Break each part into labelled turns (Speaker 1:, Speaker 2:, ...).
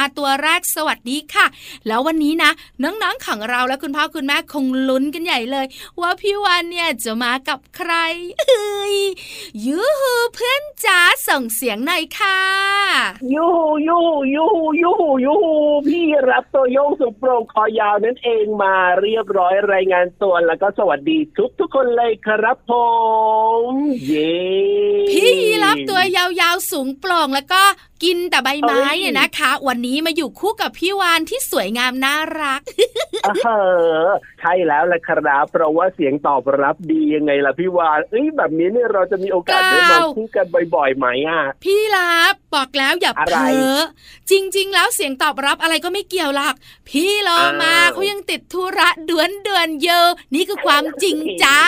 Speaker 1: มาตัวแรกสวัสดีค่ะ แล้ววันนี้นะน้องๆของเราและคุณพ่อคุณแม่คงลุ้นกันใหญ่เลย ว่าพี่วันเนี่ยจะมากับใครเอ้ยยูฮูเพื่อนจ๋าส่งเสียงหน่อยค่ะ
Speaker 2: ยูฮูยูฮูยูฮูยูฮูยูฮูพี่รับตัวโยงสุโปรงคอยาวนั่นเองมาเรียบร้อยรายงานตัวแล้วก็สวัสดีทุกทุกคนเลยครับผมเย้
Speaker 1: พี่รับตัวยาวๆสูงโปร่งแล้วก็ กินแต่ใบไม้เนี่ยนะคะ วันนี้มาอยู่คู่กับพี่วานที่สวยงามน่ารัก
Speaker 2: เออใช่แล้วแหละครับเพราะว่าเสียงตอบรับดียังไงล่ะพี่วานเอ้ยแบบนี้เนี่ยเราจะมีโอกาสได้มาคู่กันบ่อยๆไหมอะ
Speaker 1: พี่รับบอกแล้วอย่าเพ้อจริง ๆ แล้วเสียงตอบรับอะไรก็ไม่เกี่ยวหรอกพี่รอมาเขายังติดธุระด่วนเดือนเยอะนี่คือความจริงจ้า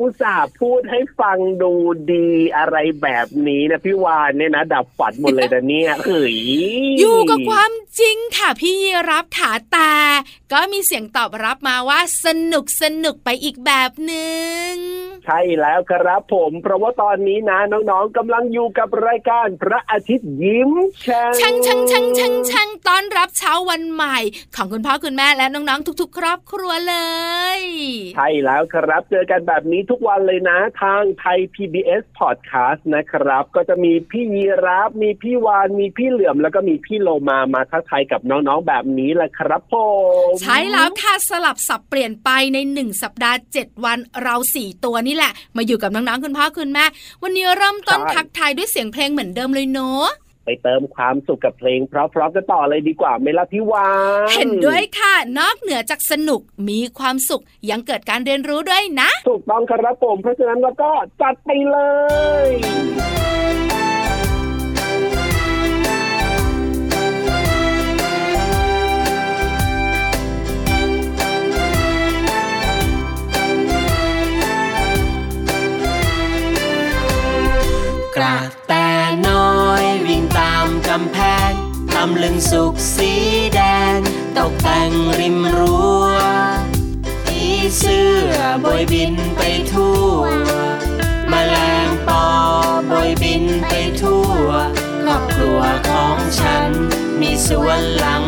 Speaker 2: อุตส่าห์พูดให้ฟังดูดีอะไรแบบนี้นะพี่วานเนี่ยนะ ดับฝันหมดเลยนะเนี่ยเฮ้ย
Speaker 1: อยู่กับความจริงค่ะพี่รับถาตา ก็มีเสียงตอบรับมาว่าสนุกสนุกไปอีกแบบหนึ่ง
Speaker 2: ใช่แล้วครับผม เพราะว่าตอนนี้นะน้องๆกำลังอยู่กับรายการพระอาทิตย์ยิ้มแฉ่ง
Speaker 1: ช่างช่างช่างช่างช่างต้อนรับเช้าวันใหม่ ของคุณพ่อคุณแม่และน้องๆทุก ๆ ครอบครัวเลย
Speaker 2: ใช่แล้วครับ เจอกันแบบนี้ทุกวันเลยนะ ทางไทย PBS Podcast นะครับ ก็จะมีพี่ยีรับมีพี่วานมีพี่เหลื่อม แล้วก็มีพี่โลมามาทักทายกับน้องๆแบบนี้แหละครับผม
Speaker 1: ใช่แล้วค่ะสลับสับเปลี่ยนไปในหนึ่งสัปดาห์เจ็ดวันเราสี่ตัวนี่แหละ มาอยู่กับน้องๆคุณพ่อคุณแม่ วันนี้เริ่มต้นทักทายด้วยเสียงเพลงเหมือนเดิมเลยเนาะ
Speaker 2: อไปเติมความสุขกับเพลงเพราะๆกันต่อเลยดีกว่าไหมล่ะพี่วาน
Speaker 1: เห็นด้วยค่ะ นอกเหนือจากสนุกมีความสุขยังเกิดการเรียนรู้ด้วยนะ
Speaker 2: ถูกต้องครับผมเพราะฉะนั้นเราก็จัดไปเลย
Speaker 3: ยบินไปทั่วมแมลงปอบอยบินไปทั่ว ครอบครัวของฉันมีสวนหลัง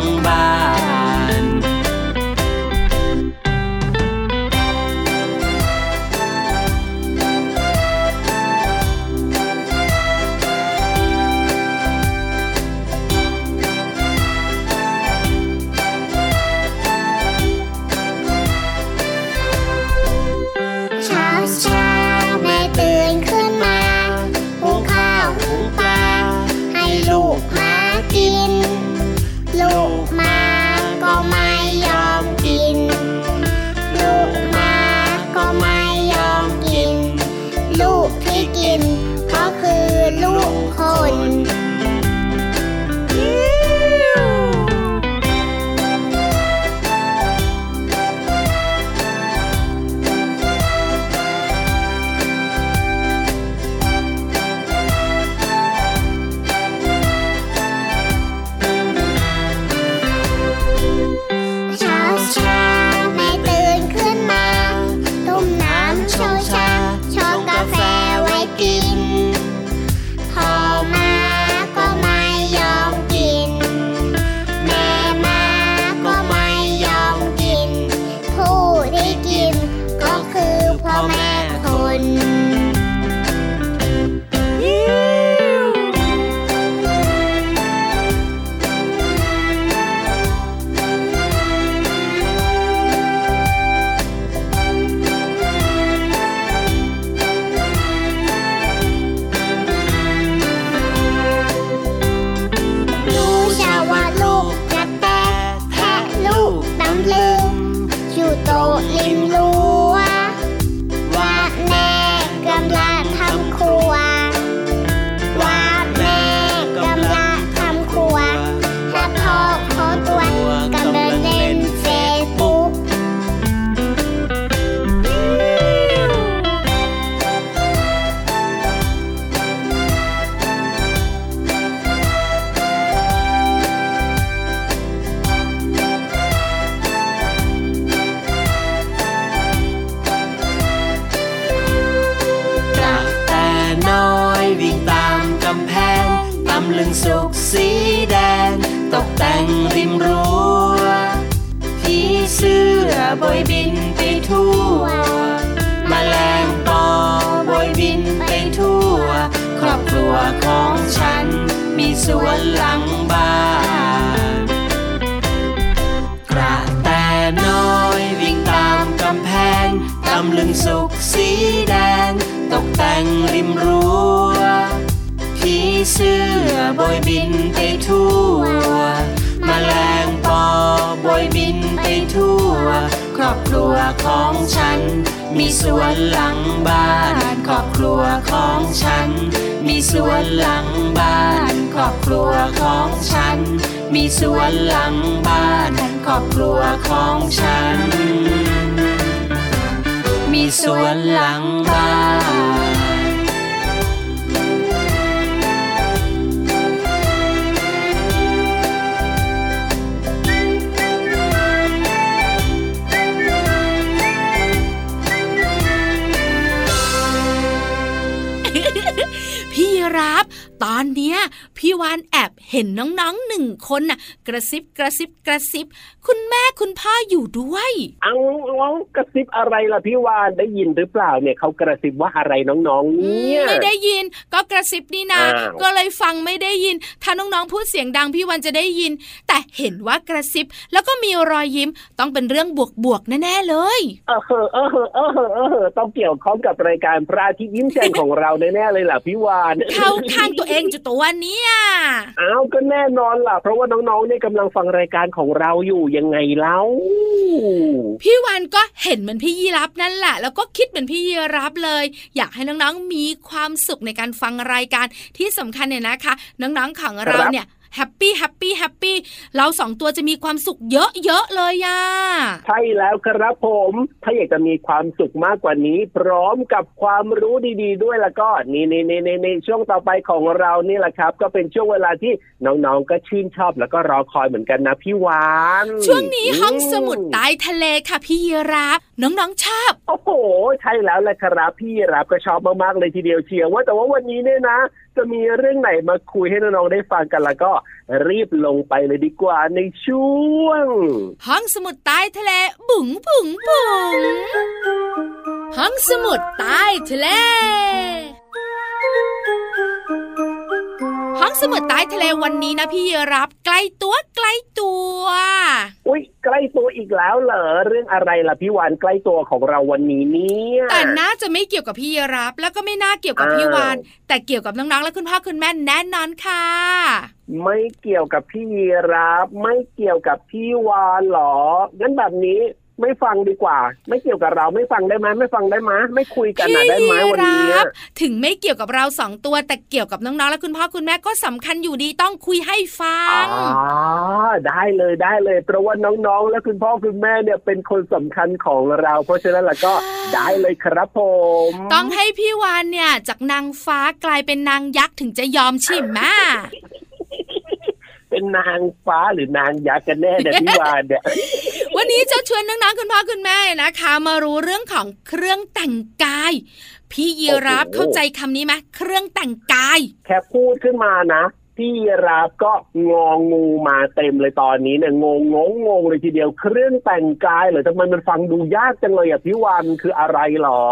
Speaker 4: วน
Speaker 3: หลังบ้านกระแตน้อยวิ่งตามกำแพงตำลึงสุกสีแดง ตกแต่งริมรั้วผีเสื้อบอยบินไปทั่วมแมลงปอบอยบินไปทั่ว อบครัวของฉัน มีสวนหลังบ้านครอบครัวของฉัน มีสวนหลังบ้านครอบครัวของฉัน มีสวนหลังบ้านครอบครัวของฉัน มีสวนหลังบ้าน
Speaker 1: ตอนเนี้ยพี่วานแอบเห็นน้องๆหนึ่งคนน่ะ กระซิบกระซิบกระซิบคุณแม่คุณพ่ออยู่ด้วย
Speaker 2: เอาเอากระซิบอะไรล่ะพี่วานได้ยินหรือเปล่าเนี่ยเขากระซิบว่าอะไรน้องๆ
Speaker 1: อื
Speaker 2: เนี่
Speaker 1: ม
Speaker 2: ย
Speaker 1: ไม่ได้ยิน ก็กระซิบนี่นา
Speaker 2: อ้าว
Speaker 1: ก็เลยฟังไม่ได้ยิน ถ้าน้องๆพูดเสียงดังพี่วันจะได้ยิน แต่เห็นว่ากระซิบแล้วก็มีรอยยิ้มต้องเป็นเรื่องบวกๆแน่ๆเลย
Speaker 2: เออเออเออเออเออเออต้องเกี่ยวข้องกับรายการพระอาทิตย์ยิ้มแฉ่งของเราแน่ๆเลยล่ะพี่วาน
Speaker 1: เข้าข้างตัวเองจุดตัวเนี้ย
Speaker 2: อ้าวก็แน่นอนล่ะ เพราะว่าน้องๆเนี่ยกำลังฟังรายการของเราอยู่ยังไงเล่า
Speaker 1: พี่วันก็เห็นเหมือนพี่ยีราฟนั่นแหละ แล้วก็คิดเหมือนพี่ยีราฟเลย อยากให้น้องๆมีความสุขในการฟังรายการที่สำคัญเนี่ยนะคะ น้องๆของเราเนี่ย happy happy happy เราสองตัวจะมีความสุขเยอะๆเลยย่า
Speaker 2: ใช่แล้วครับผม ถ้าอยากจะมีความสุขมากกว่านี้ พร้อมกับความรู้ดี ๆ ด้วยแล้วก็นี่ในในในในช่วงต่อไปของเรานี่แหละครับ ก็เป็นช่วงเวลาที่น้องๆก็ชื่นชอบแล้วก็รอคอยเหมือนกันนะพี่วาน
Speaker 1: ช่วงนี้ห้องสมุดใต้ทะเลค่ะพี่ยีรับน้องๆชอบ
Speaker 2: โอ้โห ใช่แล้วแหละครับพี่รับก็ชอบมากๆเลยทีเดียวเชียวว่าแต่ว่าวันนี้เนี่ยนะ จะมีเรื่องไหนมาคุยให้น้องๆได้ฟังกันแล้วก็รีบลงไปเลยดีกว่าในช่วง
Speaker 1: ห้องสมุดใต้ทะเลบุ๋งบุ๋งบุ๋งห้องสมุดใต้ทะเล ห้องสมุดใต้ทะเลวันนี้นะพี่รับใกล้ตัวใกล้ตัว
Speaker 2: อุ้ยใกล้ตัวอีกแล้วเหรอเรื่องอะไรล่ะพี่วานใกล้ตัวของเราวันนี้เนี่ย
Speaker 1: แต่น่าจะไม่เกี่ยวกับพี่รับ แล้วก็ไม่น่าเกี่ยวกับพี่วานแต่เกี่ยวกับน้องๆและคุณพ่อคุณแม่แน่นอนค่ะ
Speaker 2: ไม่เกี่ยวกับพี่ยีราฟไม่เกี่ยวกับพี่วานเหรองั้นแบบนี้ ไม่ฟังดีกว่า ไม่เกี่ยวกับเราไม่ฟังได้ไหมไม่ฟังได้ไหมไม่คุยกัน
Speaker 1: พี่
Speaker 2: นะได้ไหมวันนี้
Speaker 1: รับถึงไม่เกี่ยวกับเราสองตัวแต่เกี่ยวกับน้องๆและคุณพ่อคุณแม่ก็สำคัญอยู่ดีต้องคุยให้ฟัง
Speaker 2: อ๋อได้เลยได้เลย เพราะว่าน้องๆ และคุณพ่อคุณแม่เนี่ยเป็นคนสำคัญของเรา เพราะฉะนั้นแล้วก็ได้เลยครับผม
Speaker 1: ต้องให้พี่วานเนี่ยจากนางฟ้ากลายเป็นนางยักษ์ถึงจะยอมชิมแม่
Speaker 2: เป็นนางฟ้าหรือนางยักษ์กันแน่เนี่ยพี่วานเนี่ย
Speaker 1: วันนี้จะชวนน้องๆคุณพ่อคุณแม่นะคะ มารู้เรื่องของเครื่องแต่งกาย พี่ยีรับเข้าใจคำนี้ไหมเครื่องแต่งกาย
Speaker 2: แค่พูดขึ้นมานะ พี่ราฟก็งองูมาเต็มเลยตอนนี้เนี่ยงงงงงงเลยทีเดียวเครื่องแต่งกายเหรอทำไมมันฟังดูยากจังเลยอะพี่วันคืออะไรหรอ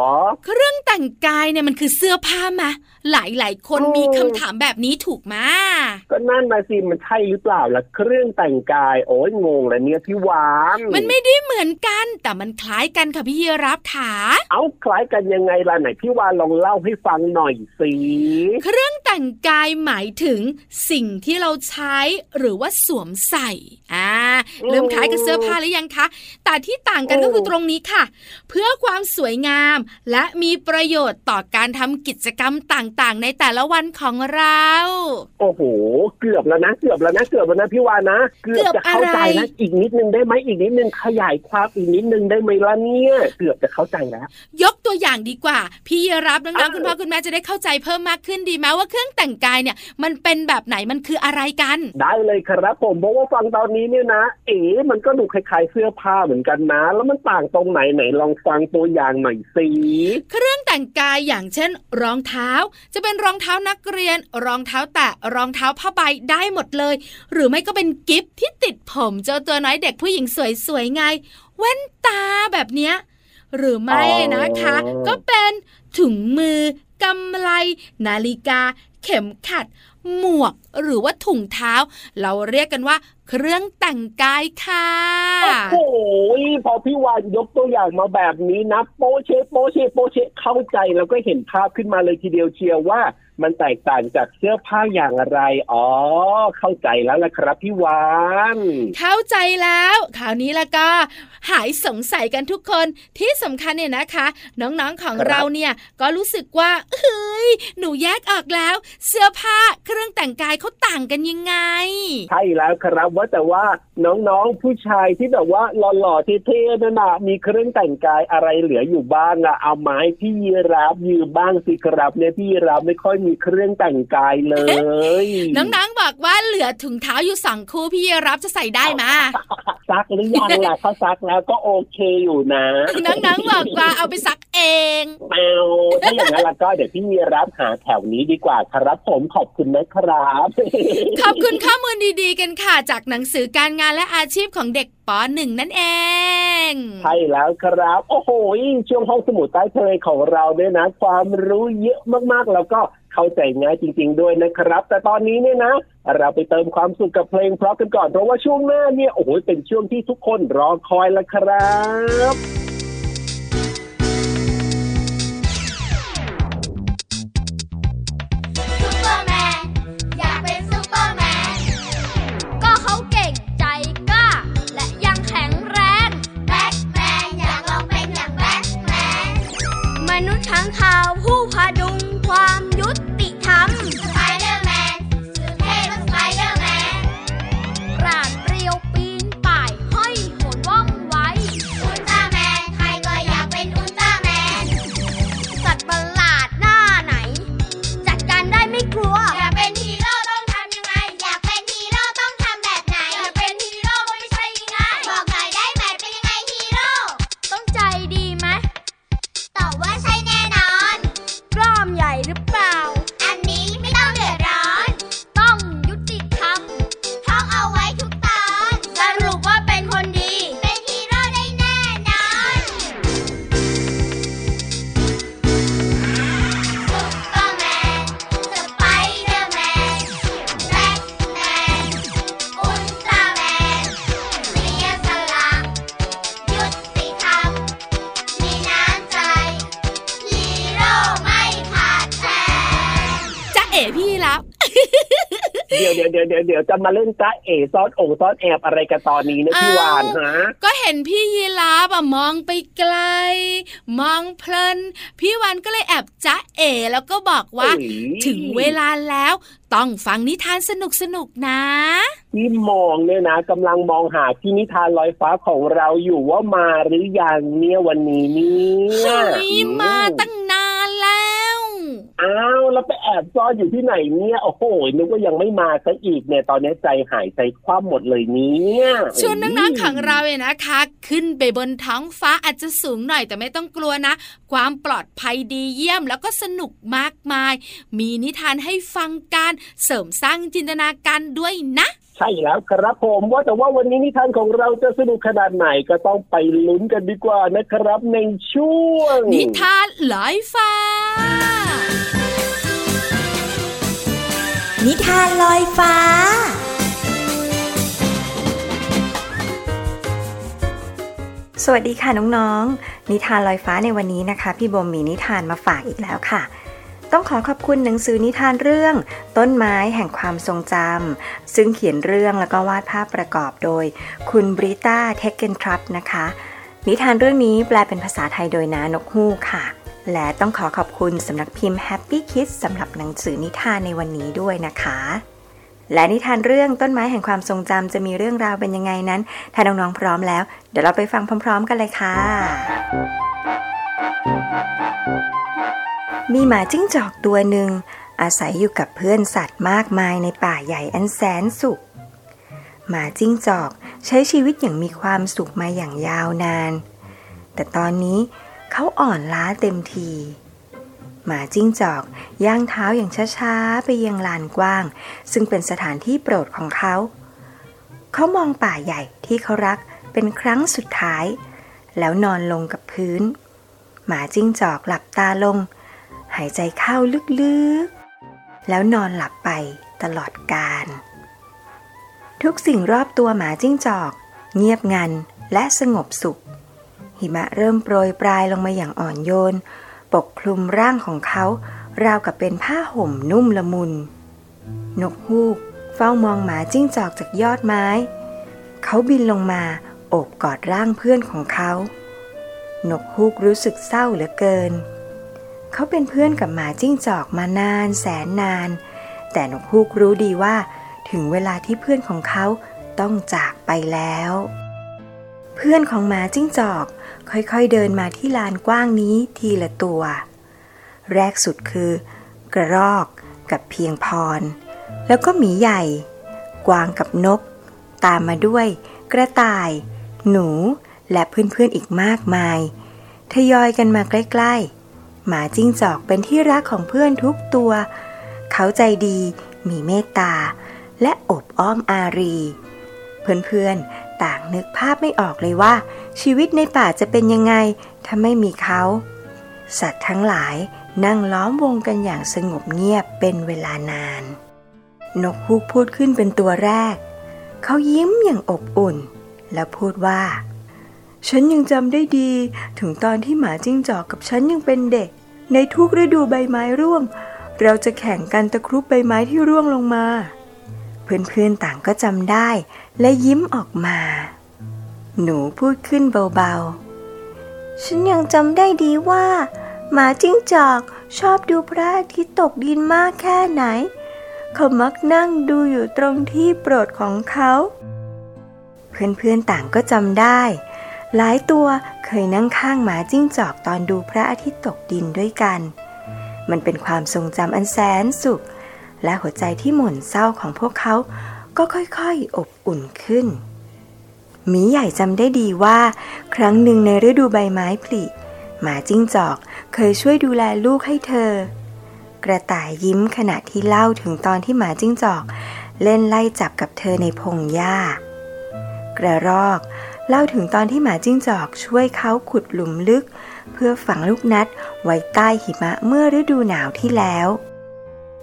Speaker 1: เครื่องแต่งกายเนี่ยมันคือเสื้อผ้ามาหลายๆคน
Speaker 2: โอ้
Speaker 1: มีคำถามแบบนี้ถูกไหม
Speaker 2: ก็นั่นนะสิมันใช่หรือเปล่าล่ะเครื่องแต่งกาย โอ้ยงงเลยเนี่ยพี่วาน
Speaker 1: มันไม่ได้เหมือนกัน แต่มันคล้ายกันค่ะพี่ยีรับขา
Speaker 2: เอาคล้ายกันยังไงล่ะไหนพี่วานลองเล่าให้ฟังหน่อยสิ
Speaker 1: เครื่องแต่งกายหมายถึงสิ่งที่เราใช้หรือว่าสวมใส่อ่าเริ่มคล้ายกับเสื้อผ้าหรือยังคะ แต่ที่ต่างกันก็คือตรงนี้ค่ะ เพื่อความสวยงาม และมีประโยชน์ต่อการทำกิจกรรมต่างๆ ในแต่ละวันของเรา
Speaker 2: โอ้โห เกือบแล้วนะ เกือบแล้วนะ เกือบแล้วนะพี่วานนะ เกือบจะเข้าใจ
Speaker 1: เกือบอะไร
Speaker 2: นะ อีกนิดนึงได้ไหมอีกนิดนึงขยายความอีกนิดนึงได้ไหมล่ะเนี่ย เกือบจะเข้าใจแล้ว
Speaker 1: ยกตัวอย่างดีกว่า พี่รับน้อง
Speaker 2: อะ
Speaker 1: ๆคุณพ่อคุณแม่จะได้เข้าใจเพิ่มมากขึ้นดีไหมว่าเครื่องแต่งกายเนี่ยมันเป็นแบบไหนมันคืออะไรกัน
Speaker 2: ได้เลยครับผมเพราะว่าฟังตอนนี้เนี่ยนะ เอ๋มันก็ดูคล้ายๆเสื้อผ้าเหมือนกันนะ แล้วมันต่างตรงไหนไหนลองฟังตัวอย่างหน่อยสิ
Speaker 1: เครื่องแต่งกายอย่างเช่น รองเท้า จะเป็นรองเท้านักเรียน รองเท้าแตะรองเท้าผ้าใบได้หมดเลย หรือไม่ก็เป็นกิฟต์ที่ติดผมเจ้าตัวน้อยเด็กผู้หญิงสวยๆไงแว่นตาแบบเนี้ยหรือไม่นะคะ
Speaker 2: อ๋อ
Speaker 1: ก็เป็นถุงมือกำไล นาฬิกา เข็มขัด หมวกหรือว่าถุงเท้า เราเรียกกันว่า เครื่องแต่งกายค่ะ
Speaker 2: โอ้โหพอพี่วานยกตัวอย่างมาแบบนี้นะ โปเชโปเชโปเชเข้าใจแล้วก็เห็นภาพขึ้นมาเลยทีเดียวเชียวว่า มันแตกต่างจากเสื้อผ้าอย่างไร อ๋อ เข้าใจแล้วละครับพี่วาน
Speaker 1: เข้าใจแล้วคราวนี้แล้วก็ หายสงสัยกันทุกคนที่สำคัญเนี่ยนะคะ น้องๆของ
Speaker 2: ครับ
Speaker 1: เราเนี่ยก็รู้สึกว่าเฮ้ยหนูแยกออกแล้ว เสื้อผ้าเครื่องแต่งกายเขาต่างกันยังไง
Speaker 2: ใช่แล้วครับว่าแต่ว่า น้องๆผู้ชายที่แบบว่าหล่อๆเท่ๆนั่นน่ะมีเครื่องแต่งกายอะไรเหลืออยู่บ้างอะเอาไม้พี่ยีรับยืมบ้างสิครับเนี่ยพี่ยีรับไม่ค่อยมีเครื่องแต่งกายเลย
Speaker 1: น้องๆบอกว่าเหลือถุงเท้าอยู่สองคู่พี่รับจะใส่ได้มา
Speaker 2: ซักหรือยังล่ะถ้าซักแล้วก็โอเคอยู่นะ
Speaker 1: น้องๆบอกว่าเอาไปซักเอง
Speaker 2: แมวถ้าอย่างนั้นแล้วก็เดี๋ยวพี่ยีรับหาแถวนี้ดีกว่าครับผมขอบคุณนะครับ
Speaker 1: ขอบคุณข้อมูลดีๆกันค่ะจากหนังสือการงานและอาชีพของเด็กป .1 นั่นเอง
Speaker 2: ใช่แล้วครับ โอ้โหช่วงห้องสมุดใต้ทะเลของเราเนี่ยนะ ความรู้เยอะมากๆ แล้วก็เข้าใจง่ายจริง ๆ ด้วยนะครับ แต่ตอนนี้เนี่ยนะ เราไปเติมความสุขกับเพลงเพราะกันก่อนเพราะว่าช่วงหน้าเนี่ยโอ้โหเป็นช่วงที่ทุกคนรอคอยแล้วครับ ดี๋ยวเดี๋ยวเดี๋ยวจะมาเล่นจ้าเอซ่อนโองซ่อนแอบอะไรกันตอนนี้นะพี่วานฮะ
Speaker 1: ก็เห็นพี่ยีราฟอะมองไปไกล มองเพลิน พี่วันก็เลยแอบจ๊ะเอ แล้วก็บอกว่า
Speaker 2: เอ้ย
Speaker 1: ถึงเวลาแล้วต้องฟังนิทานสนุกสนุกๆนะ
Speaker 2: ที่มองเนี่ยนะกำลังมองหาพี่นิทานลอยฟ้าของเราอยู่ว่ามาหรือยังเนี่ยวันนี้เนี่ย
Speaker 1: เฮ้ยมาตั้งนานแล้ว
Speaker 2: อ้าวแล้วไปแอบซ่อนอยู่ที่ไหนเนี่ยโอ้โหนึกว่ายังไม่มาซะอีกเนี่ยตอนนี้ใจหายใจคว่ำหมดเลยเนี่ย
Speaker 1: ชวนน้องๆของเราเนี่ยนะคะ ขึ้นไปบนท้องฟ้าอาจจะสูงหน่อยแต่ไม่ต้องกลัวนะ ความปลอดภัยดีเยี่ยมแล้วก็สนุกมากมาย มีนิทานให้ฟังการเสริมสร้างจินตนาการด้วยนะ
Speaker 2: ใช่แล้วครับผมว่าแต่ว่าวันนี้นิทานของเราจะสนุกขนาดไหนก็ต้องไปลุ้นกันดีกว่านะครับ ในช่วง
Speaker 1: นิทานลอยฟ้า
Speaker 5: นิทานลอยฟ้าสวัสดีค่ะน้องๆ นิทานลอยฟ้าในวันนี้นะคะ พี่บมมีนิทานมาฝากอีกแล้วค่ะ ต้องขอขอบคุณหนังสือนิทานเรื่อง ต้นไม้แห่งความทรงจำซึ่งเขียนเรื่องแล้วก็วาดภาพประกอบโดย คุณบริต้าเทคเกนทรัพนะคะ นิทานเรื่องนี้แปลเป็นภาษาไทยโดยนานกฮูกค่ะ และต้องขอขอบคุณสำนักพิมพ์ Happy Kids สำหรับหนังสือนิทานในวันนี้ด้วยนะคะและนิทานเรื่องต้นไม้แห่งความทรงจำจะมีเรื่องราวเป็นยังไงนั้น ถ้าน้องๆพร้อมแล้ว เดี๋ยวเราไปฟังพร้อม ๆ กันเลยค่ะ มีหมาจิ้งจอกตัวหนึ่ง อาศัยอยู่กับเพื่อนสัตว์มากมายในป่าใหญ่อันแสนสุข หมาจิ้งจอกใช้ชีวิตอย่างมีความสุขมาอย่างยาวนาน แต่ตอนนี้เขาอ่อนล้าเต็มที หมาจิ้งจอกย่างเท้าอย่างช้าๆไปยังลานกว้าง ซึ่งเป็นสถานที่โปรดของเขา เขามองป่าใหญ่ที่เขารักเป็นครั้งสุดท้าย แล้วนอนลงกับพื้น หมาจิ้งจอกหลับตาลง หายใจเข้าลึกๆ แล้วนอนหลับไปตลอดกาลทุกสิ่งรอบตัวหมาจิ้งจอก เงียบงันและสงบสุข หิมะเริ่มโปรยปลายลงมาอย่างอ่อนโยน ปกคลุมร่างของเขา ราวกับเป็นผ้าห่มนุ่มละมุน นกฮูกเฝ้ามองหมาจิ้งจอกจากยอดไม้ เขาบินลงมาโอบกอดร่างเพื่อนของเขา นกฮูกรู้สึกเศร้าเหลือเกิน เขาเป็นเพื่อนกับหมาจิ้งจอกมานานแสนนาน แต่นกฮูกรู้ดีว่า ถึงเวลาที่เพื่อนของเขาต้องจากไปแล้ว เพื่อนของหมาจิ้งจอกค่อยๆเดินมาที่ลานกว้างนี้ทีละตัว แรกสุดคือ กระรอกกับเพียงพร แล้วก็หมีใหญ่ กวางกับนก ตามมาด้วย กระต่าย หนู และเพื่อนๆอีกมากมาย ทยอยกันมาใกล้ๆ หมาจิ้งจอกเป็นที่รักของเพื่อนทุกตัว เขาใจดี มีเมตตา และอบอ้อมอารี เพื่อนๆ ต่างนึกภาพไม่ออกเลยว่า ชีวิตในป่าจะเป็นยังไง ถ้าไม่มีเขา สัตว์ทั้งหลายนั่งล้อมวงกันอย่างสงบเงียบเป็นเวลานาน นกฮูกพูดขึ้นเป็นตัวแรก เขายิ้มอย่างอบอุ่น แล้วพูดว่า ฉันยังจำได้ดี ถึงตอนที่หมาจิ้งจอกกับฉันยังเป็นเด็ก ในทุกฤดูใบไม้ร่วง เราจะแข่งกันตะครุบใบไม้ที่ร่วงลงมา เพื่อนๆต่างก็จำได้ และยิ้มออกมา หนูพูดขึ้นเบาๆ ฉันยังจำได้ดีว่า หมาจิ้งจอกชอบดูพระอาทิตย์ตกดินมากแค่ไหน เขามักนั่งดูอยู่ตรงที่โปรดของเขา เพื่อนๆต่างก็จำได้ หลายตัวเคยนั่งข้างหมาจิ้งจอกตอนดูพระอาทิตย์ตกดินด้วยกัน มันเป็นความทรงจำอันแสนสุข และหัวใจที่หม่นเศร้าของพวกเขา ก็ค่อยๆ อบอุ่นขึ้น หมีใหญ่จำได้ดีว่า ครั้งหนึ่งในฤดูใบไม้ผลิ หมาจิ้งจอกเคยช่วยดูแลลูกให้เธอ กระต่ายยิ้มขณะที่เล่าถึงตอนที่หมาจิ้งจอก เล่นไล่จับกับเธอในพงหญ้ากระรอก เล่าถึงตอนที่หมาจิ้งจอกช่วยเขาขุดหลุมลึก เพื่อฝังลูกนัดไว้ใต้หิมะเมื่อฤดูหนาวที่แล้ว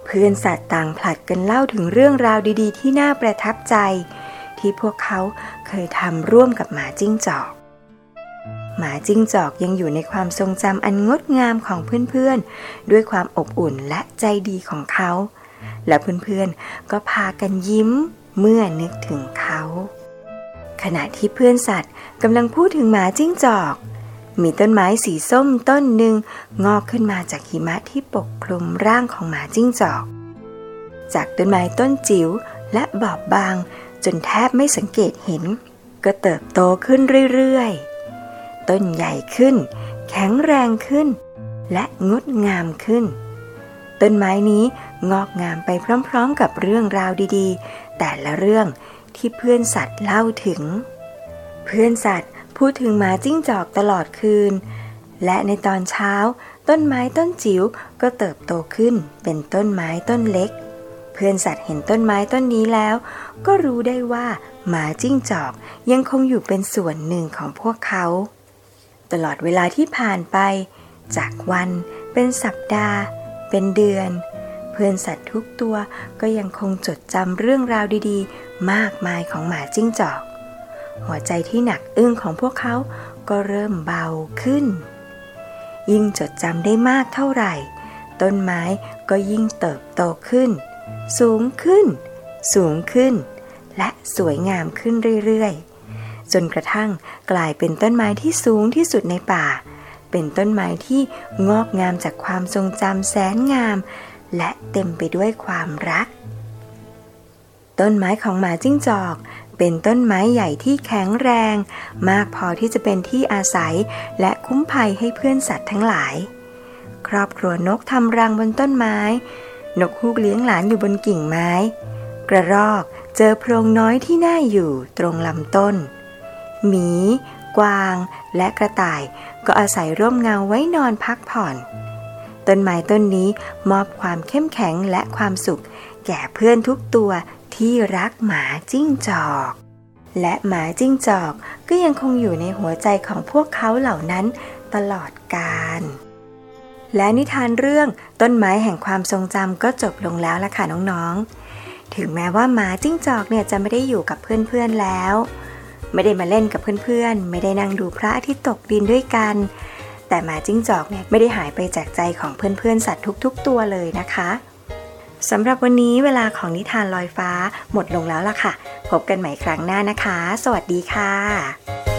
Speaker 5: เพื่อนสัตว์ต่างผลัดกันเล่าถึงเรื่องราวดีๆ ที่น่าประทับใจ ที่พวกเขาเคยทำร่วมกับหมาจิ้งจอก หมาจิ้งจอกยังอยู่ในความทรงจำอันงดงามของเพื่อนๆ ด้วยความอบอุ่นและใจดีของเขา และเพื่อนๆก็พากันยิ้มเมื่อนึกถึงเขา ขณะที่เพื่อนสัตว์กำลังพูดถึงหมาจิ้งจอก มีต้นไม้สีส้มต้นหนึ่งงอกขึ้นมาจากหิมะที่ปกคลุมร่างของหมาจิ้งจอก จากต้นไม้ต้นจิ๋วและบอบบาง จนแทบไม่สังเกตเห็น ก็เติบโตขึ้นเรื่อยๆ ต้นใหญ่ขึ้น แข็งแรงขึ้น และงดงามขึ้น ต้นไม้นี้งอกงามไปพร้อมๆกับเรื่องราวดีๆ แต่ละเรื่อง ที่เพื่อนสัตว์เล่าถึง เพื่อนสัตว์พูดถึงหมาจิ้งจอกตลอดคืน และในตอนเช้า ต้นไม้ต้นจิ๋วก็เติบโตขึ้นเป็นต้นไม้ต้นเล็ก เพื่อนสัตว์เห็นต้นไม้ต้นนี้แล้ว ก็รู้ได้ว่าหมาจิ้งจอกยังคงอยู่เป็นส่วนหนึ่งของพวกเขา ตลอดเวลาที่ผ่านไป จากวันเป็นสัปดาห์ เป็นเดือน เพื่อนสัตว์ทุกตัวก็ยังคงจดจำเรื่องราวดีๆ มากมายของหมาจิ้งจอก หัวใจที่หนักอึ้งของพวกเขาก็เริ่มเบาขึ้น ยิ่งจดจำได้มากเท่าไหร่ ต้นไม้ก็ยิ่งเติบโตขึ้น สูงขึ้น สูงขึ้น และสวยงามขึ้นเรื่อยๆ จนกระทั่งกลายเป็นต้นไม้ที่สูงที่สุดในป่า เป็นต้นไม้ที่งอกงามจากความทรงจำแสนงาม และเต็มไปด้วยความรัก ต้นไม้ของหมาจิ้งจอก เป็นต้นไม้ใหญ่ที่แข็งแรง มากพอที่จะเป็นที่อาศัย และคุ้มภัยให้เพื่อนสัตว์ทั้งหลาย ครอบครัวนกทำรังบนต้นไม้ นกฮูกเลี้ยงหลานอยู่บนกิ่งไม้ กระรอกเจอโพรงน้อยที่น่าอยู่ตรงลำต้น หมี กวาง และกระต่ายก็อาศัยร่มเงาไว้นอนพักผ่อน ต้นไม้ต้นนี้มอบความเข้มแข็งและความสุข แก่เพื่อนทุกตัว ที่รักหมาจิ้งจอก และหมาจิ้งจอกก็ยังคงอยู่ในหัวใจของพวกเขาเหล่านั้นตลอดกาลและนิทานเรื่องต้นไม้แห่งความทรงจำก็จบลงแล้วล่ะค่ะน้องๆ ถึงแม้ว่าหมาจิ้งจอกเนี่ยจะไม่ได้อยู่กับเพื่อนๆแล้ว ไม่ได้มาเล่นกับเพื่อนๆ ไม่ได้นั่งดูพระอาทิตย์ตกดินด้วยกัน แต่หมาจิ้งจอกเนี่ยไม่ได้หายไปจากใจของเพื่อนๆสัตว์ทุก ๆ ตัวเลยนะคะ สำหรับวันนี้เวลาของนิทานลอยฟ้าหมดลงแล้วล่ะค่ะ พบกันใหม่ครั้งหน้านะคะ สวัสดีค่ะ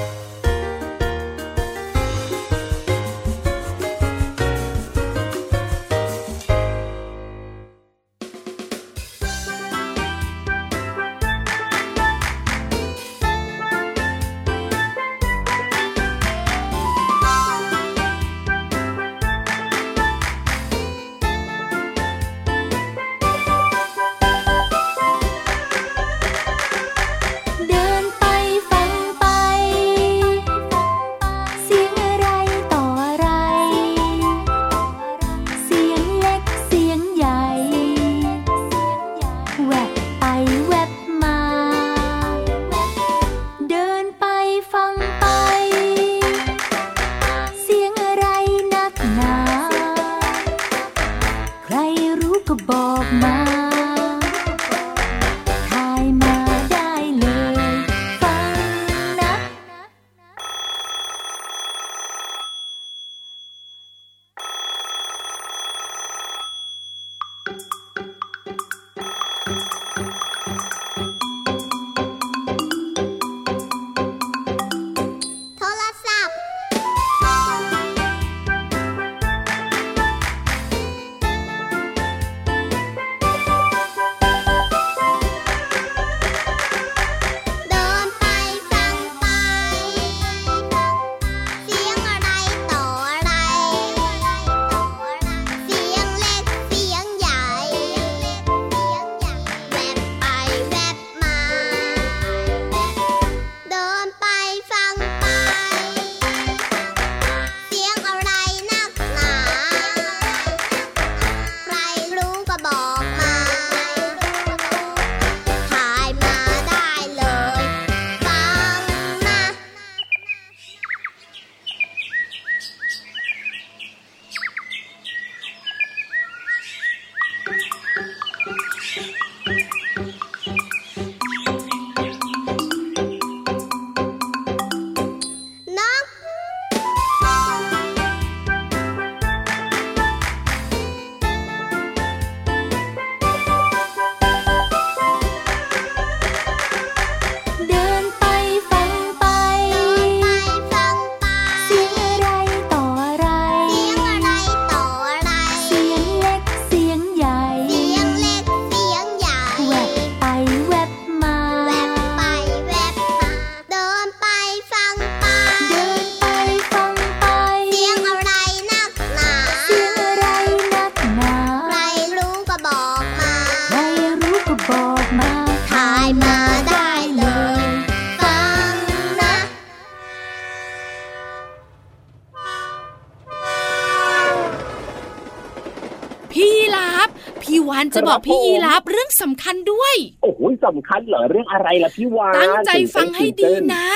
Speaker 1: จะบอกพี่ยีรับเรื่องสำคัญด้วย
Speaker 2: โอ้โหสำคัญเหรอเรื่องอะไรล่ะพี่วาน
Speaker 1: ตั้งใจฟังให้ดีนะ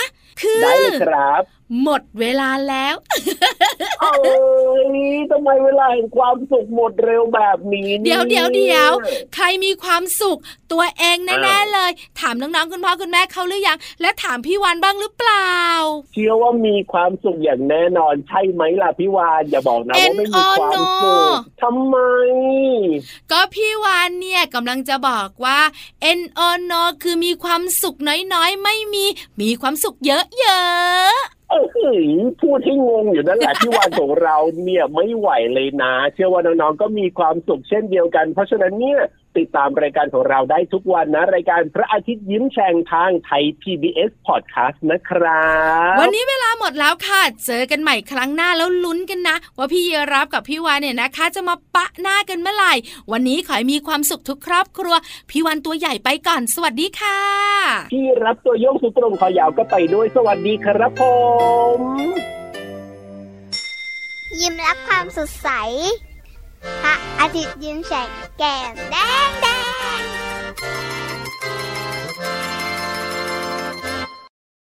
Speaker 1: คือ
Speaker 2: ได้เลยครับ
Speaker 1: หมดเวลาแล้ว
Speaker 2: เอ้ยทำไมเวลาแห่งความสุขหมดเร็วแบบนี้
Speaker 1: เดี๋ยวเดี๋ยวเดี๋ยวใครมีความสุขตัวเองแน่
Speaker 2: อ้าว
Speaker 1: ๆเลย ถามน้องๆคุณพ่อคุณแม่เขาหรือยัง และถามพี่วันบ้างหรือเปล่า
Speaker 2: เชื่อว่ามีความสุขอย่างแน่นอนใช่ไหมล่ะพี่วานอย่าบอกนะว่าไม่มีความสุขทำไม
Speaker 1: ก็พี่วานเนี่ยกำลังจะบอกว่า N O N O คือมีความสุขน้อยๆ ไม่มี มีความสุขเยอะๆ
Speaker 2: เออหือพูดให้งงอยู่นั่นแหละที่วันของเราเนี่ยไม่ไหวเลยนะ เชื่อว่าน้องๆก็มีความสุขเช่นเดียวกัน เพราะฉะนั้นเนี่ย ติดตามรายการของเราได้ทุกวันนะ รายการพระอาทิตย์ยิ้มแฉ่งทางไทย PBS Podcast นะครับ
Speaker 1: วันนี้เวลาหมดแล้วค่ะ เจอกันใหม่ครั้งหน้าแล้วลุ้นกันนะ ว่าพี่เยรับกับพี่วานเนี่ยนะคะ จะมาปะหน้ากันเมื่อไหร่ วันนี้ขอให้มีความสุขทุกครอบครัว พี่วันตัวใหญ่ไปก่อน สวัสดีค่ะ
Speaker 2: พี่รับตัวโยงสุดตรงคอยาวก็ไปด้วยสวัสดีครับผม
Speaker 4: ยิ้มรับความสดใส 哈！阿杰完成，强顶顶。